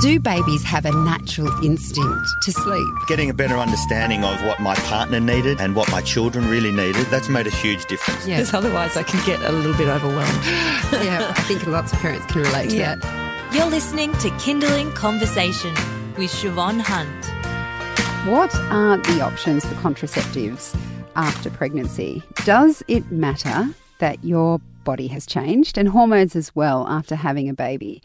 Do babies have a natural instinct to sleep? Getting a better understanding of what my partner needed and what my children really needed, that's made a huge difference. Yeah. Because otherwise I can get a little bit overwhelmed. yeah, I think lots of parents can relate to Yeah. that. You're listening to Kinderling Conversation with Siobhan Hunt. What are the options for contraceptives after pregnancy? Does it matter that your body has changed and hormones as well after having a baby?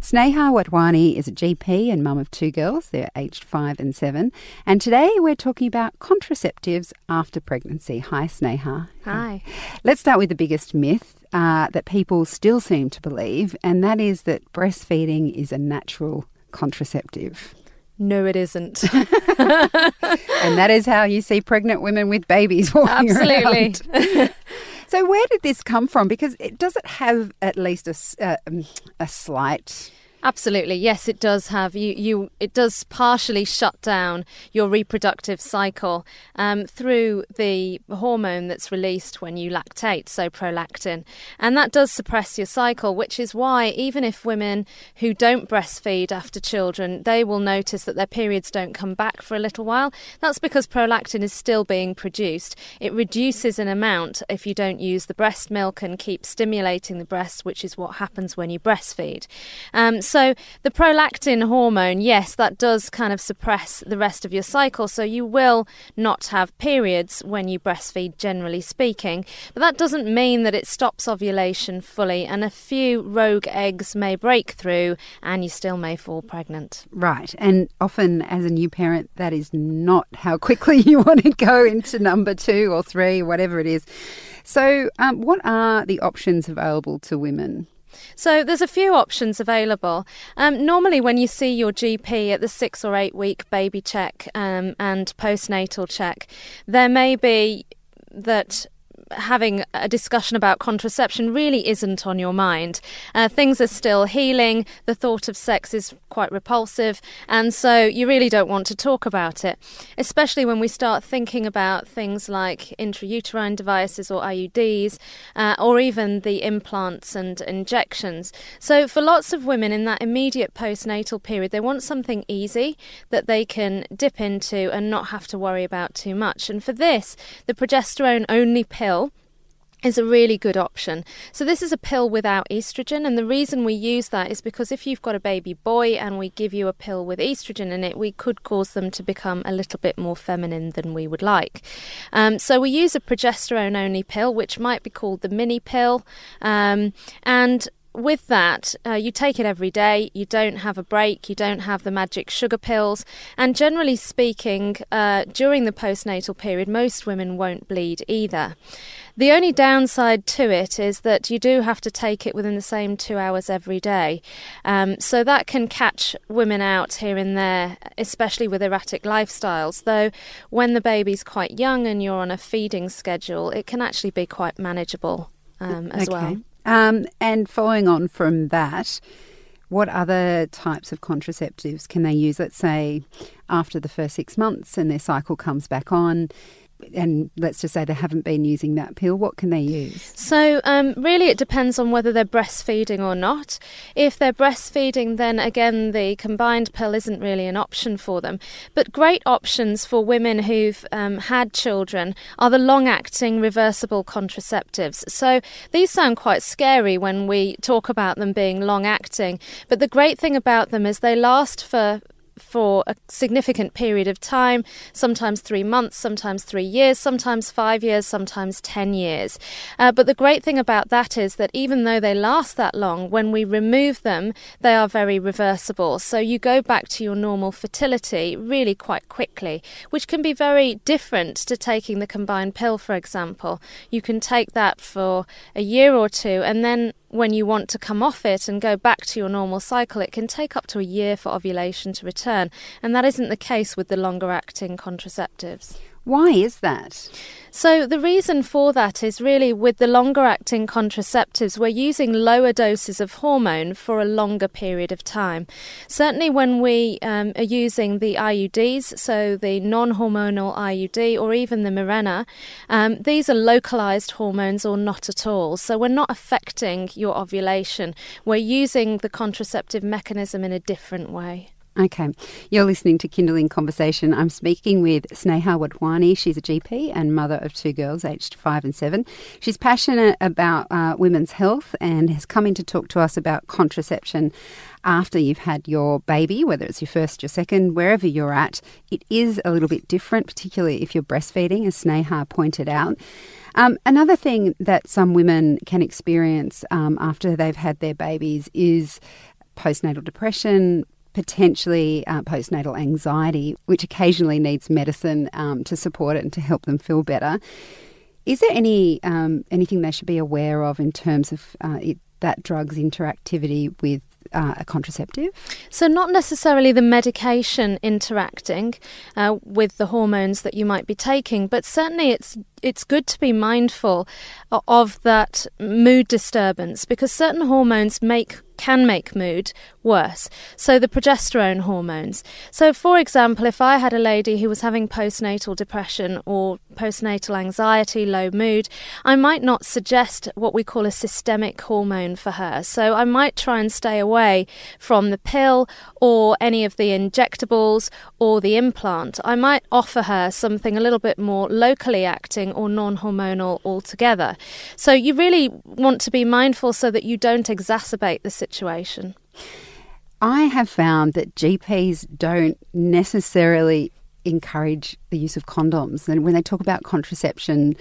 Sneha Wadhwani is a GP and mum of two girls. They're aged five and seven. And today we're talking about contraceptives after pregnancy. Hi, Sneha. Hi. Let's start with the biggest myth uh, that people still seem to believe, and that is that breastfeeding is a natural contraceptive. No, it isn't. and that is how you see pregnant women with babies walking Absolutely. around. so where did this come from? Because it does it have at least a, s- uh, um, a slight Absolutely, yes, it does have you. You it does partially shut down your reproductive cycle um, through the hormone that's released when you lactate, so prolactin, and that does suppress your cycle. Which is why even if women who don't breastfeed after children, they will notice that their periods don't come back for a little while. That's because prolactin is still being produced. It reduces in amount if you don't use the breast milk and keep stimulating the breast, which is what happens when you breastfeed. Um, so the prolactin hormone, yes, that does kind of suppress the rest of your cycle. So you will not have periods when you breastfeed, generally speaking. But that doesn't mean that it stops ovulation fully, and a few rogue eggs may break through, and you still may fall pregnant. right. And often, as a new parent, that is not how quickly you want to go into number two or three, whatever it is. So, um, what are the options available to women? So there's a few options available. Um, normally, when you see your GP at the six or eight week baby check um, and postnatal check, there may be that having a discussion about contraception really isn't on your mind. Uh, things are still healing, the thought of sex is quite repulsive, and so you really don't want to talk about it, especially when we start thinking about things like intrauterine devices or IUDs, uh, or even the implants and injections. So, for lots of women in that immediate postnatal period, they want something easy that they can dip into and not have to worry about too much. And for this, the progesterone only pill is a really good option. So this is a pill without estrogen and the reason we use that is because if you've got a baby boy and we give you a pill with estrogen in it, we could cause them to become a little bit more feminine than we would like. Um, so we use a progesterone only pill which might be called the mini pill um, and with that, uh, you take it every day, you don't have a break, you don't have the magic sugar pills, and generally speaking, uh, during the postnatal period, most women won't bleed either. The only downside to it is that you do have to take it within the same two hours every day. Um, so that can catch women out here and there, especially with erratic lifestyles. Though when the baby's quite young and you're on a feeding schedule, it can actually be quite manageable um, as well. Um, and following on from that, what other types of contraceptives can they use? Let's say after the first six months and their cycle comes back on, and let's just say they haven't been using that pill, what can they use? So, um, really, it depends on whether they're breastfeeding or not. If they're breastfeeding, then again, the combined pill isn't really an option for them. But great options for women who've um, had children are the long acting reversible contraceptives. So, these sound quite scary when we talk about them being long acting, but the great thing about them is they last for for a significant period of time, sometimes three months, sometimes three years, sometimes five years, sometimes 10 years. Uh, but the great thing about that is that even though they last that long, when we remove them, they are very reversible. So you go back to your normal fertility really quite quickly, which can be very different to taking the combined pill, for example. You can take that for a year or two, and then when you want to come off it and go back to your normal cycle, it can take up to a year for ovulation to return. And that isn't the case with the longer acting contraceptives. Why is that? So, the reason for that is really with the longer acting contraceptives, we're using lower doses of hormone for a longer period of time. Certainly, when we um, are using the IUDs, so the non hormonal IUD or even the Mirena, um, these are localized hormones or not at all. So, we're not affecting your ovulation. We're using the contraceptive mechanism in a different way. Okay, you're listening to Kinderling Conversation. I'm speaking with Sneha Wadhwani. She's a GP and mother of two girls, aged five and seven. She's passionate about uh, women's health and has come in to talk to us about contraception after you've had your baby, whether it's your first, your second, wherever you're at. It is a little bit different, particularly if you're breastfeeding, as Sneha pointed out. Um, another thing that some women can experience um, after they've had their babies is postnatal depression, potentially uh, postnatal anxiety, which occasionally needs medicine um, to support it and to help them feel better. Is there any um, anything they should be aware of in terms of uh, it, that drug's interactivity with uh, a contraceptive? So, not necessarily the medication interacting uh, with the hormones that you might be taking, but certainly it's it's good to be mindful of that mood disturbance because certain hormones make can make mood worse. So, the progesterone hormones. So, for example, if I had a lady who was having postnatal depression or postnatal anxiety, low mood, I might not suggest what we call a systemic hormone for her. So, I might try and stay away from the pill or any of the injectables or the implant. I might offer her something a little bit more locally acting or non hormonal altogether. So, you really want to be mindful so that you don't exacerbate the situation. I have found that GPs don't necessarily encourage the use of condoms. And when they talk about contraception,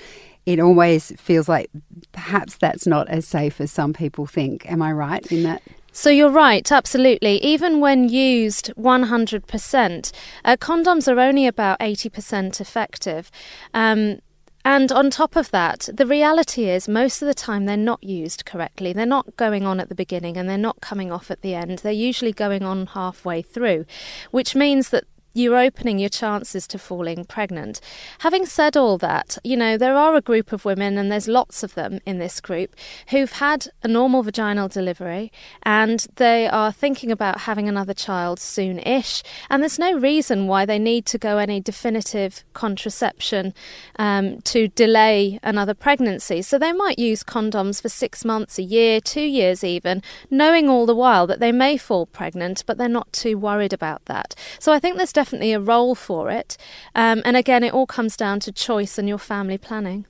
it always feels like perhaps that's not as safe as some people think. Am I right in that? So you're right, absolutely. Even when used 100%, uh, condoms are only about 80% effective. Um, and on top of that, the reality is most of the time they're not used correctly. They're not going on at the beginning and they're not coming off at the end. They're usually going on halfway through, which means that you're opening your chances to falling pregnant. Having said all that, you know, there are a group of women, and there's lots of them in this group, who've had a normal vaginal delivery and they are thinking about having another child soon ish. And there's no reason why they need to go any definitive contraception um, to delay another pregnancy. So they might use condoms for six months, a year, two years even, knowing all the while that they may fall pregnant, but they're not too worried about that. So I think there's definitely a role for it. Um, and again, it all comes down to choice and your family planning.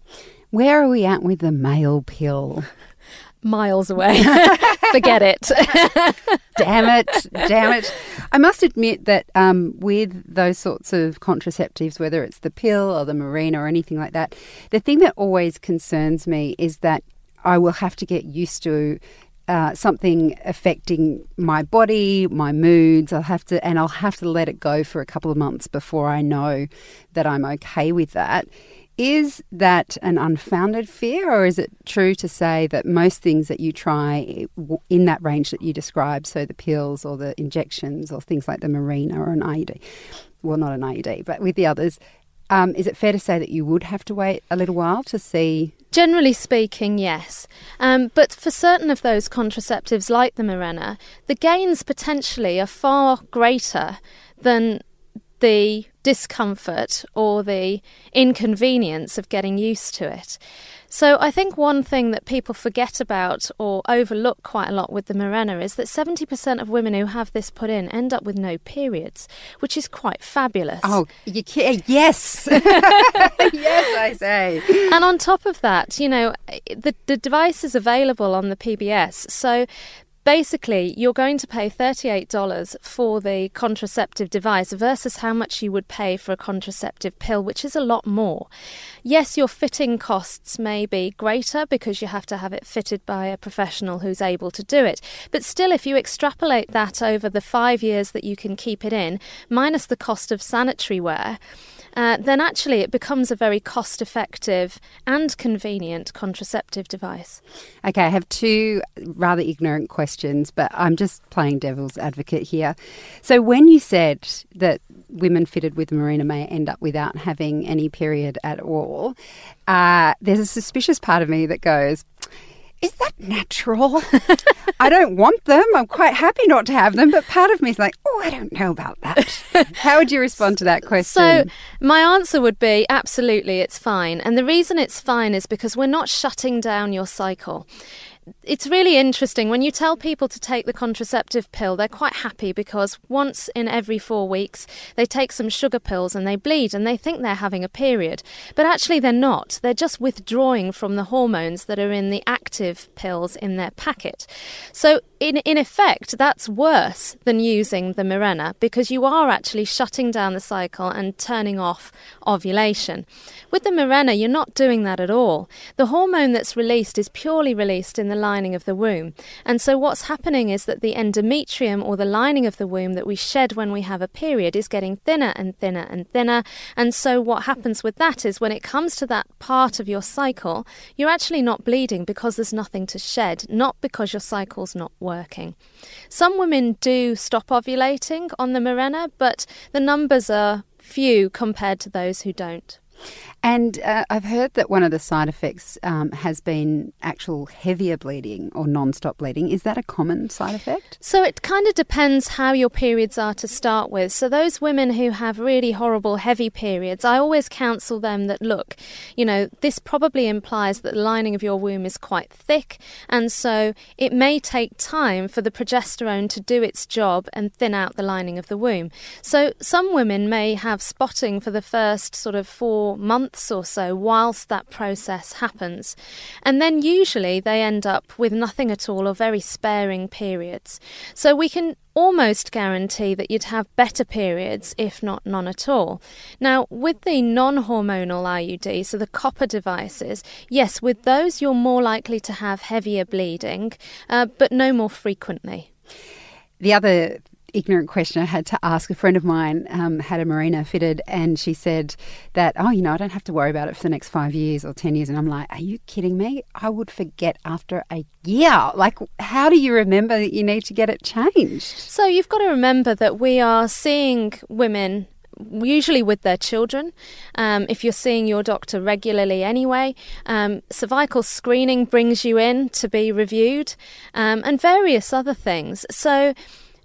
Where are we at with the male pill? Miles away. Forget it. damn it. Damn it. I must admit that um, with those sorts of contraceptives, whether it's the pill or the Mirena or anything like that, the thing that always concerns me is that I will have to get used to uh, something affecting my body, my moods. I'll have to, and I'll have to let it go for a couple of months before I know that I'm okay with that. Is that an unfounded fear, or is it true to say that most things that you try in that range that you described, so the pills or the injections or things like the Mirena or an IUD, well, not an IUD, but with the others, um, is it fair to say that you would have to wait a little while to see? Generally speaking, yes. Um, but for certain of those contraceptives, like the Mirena, the gains potentially are far greater than the discomfort or the inconvenience of getting used to it. So I think one thing that people forget about or overlook quite a lot with the Mirena is that 70% of women who have this put in end up with no periods, which is quite fabulous. Oh, you can, eh, yes. yes, I say. And on top of that, you know, eh, the, the device is available on the PBS. So basically you're going to pay $38 for the contraceptive device versus how much you would pay for a contraceptive pill, which is a lot more. Yes, your fitting costs may be greater because you have to have it fitted by a professional who's able to do it. But still, if you extrapolate that over the five years that you can keep it in, minus the cost of sanitary wear, uh, then actually it becomes a very cost effective and convenient contraceptive device. Okay, I have two rather ignorant questions, but I'm just playing devil's advocate here. So, when you said that women fitted with Mirena may end up without having any period at all, uh, there's a suspicious part of me that goes, is that natural? I don't want them. I'm quite happy not to have them, but part of me is like, oh, I don't know about that. How would you respond to that question? So, my answer would be absolutely, it's fine. And the reason it's fine is because we're not shutting down your cycle it's really interesting when you tell people to take the contraceptive pill they're quite happy because once in every 4 weeks they take some sugar pills and they bleed and they think they're having a period. But actually they're not. They're just withdrawing from the hormones that are in the active pills in their packet. So in in effect that's worse than using the Mirena because you are actually shutting down the cycle and turning off ovulation. With the Mirena you're not doing that at all. The hormone that's released is purely released in the lining of the womb. And so, what's happening is that the endometrium or the lining of the womb that we shed when we have a period is getting thinner and thinner and thinner. And so, what happens with that is when it comes to that part of your cycle, you're actually not bleeding because there's nothing to shed, not because your cycle's not working. Some women do stop ovulating on the Mirena, but the numbers are few compared to those who don't. And uh, I've heard that one of the side effects um, has been actual heavier bleeding or non stop bleeding. Is that a common side effect? So it kind of depends how your periods are to start with. So, those women who have really horrible heavy periods, I always counsel them that look, you know, this probably implies that the lining of your womb is quite thick. And so it may take time for the progesterone to do its job and thin out the lining of the womb. So, some women may have spotting for the first sort of four months months or so whilst that process happens. And then usually they end up with nothing at all or very sparing periods. So we can almost guarantee that you'd have better periods, if not none at all. Now, with the non hormonal IUD, so the copper devices, yes, with those you're more likely to have heavier bleeding, uh, but no more frequently. The other ignorant question I had to ask. A friend of mine um, had a Mirena fitted, and she said that, oh, you know, I don't have to worry about it for the next five years or 10 years. And I'm like, are you kidding me? I would forget after a year. Like, how do you remember that you need to get it changed? So you've got to remember that we are seeing women usually with their children. Um, if you're seeing your doctor regularly anyway, um, cervical screening brings you in to be reviewed, um, and various other things. So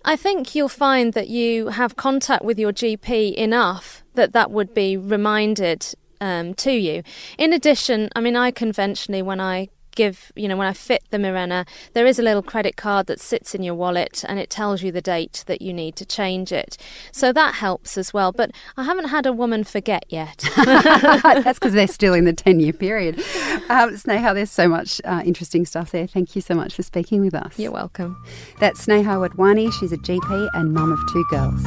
I think you'll find that you have contact with your GP enough that that would be reminded um, to you. In addition, I mean, I conventionally, when I give, you know, when I fit the Mirena, there is a little credit card that sits in your wallet and it tells you the date that you need to change it. So that helps as well. But I haven't had a woman forget yet. That's because they're still in the 10 year period. Um, Sneha, there's so much uh, interesting stuff there. Thank you so much for speaking with us. You're welcome. That's Sneha Wadhwani. She's a GP and mum of two girls.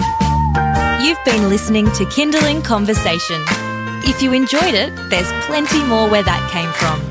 You've been listening to Kinderling Conversation. If you enjoyed it, there's plenty more where that came from.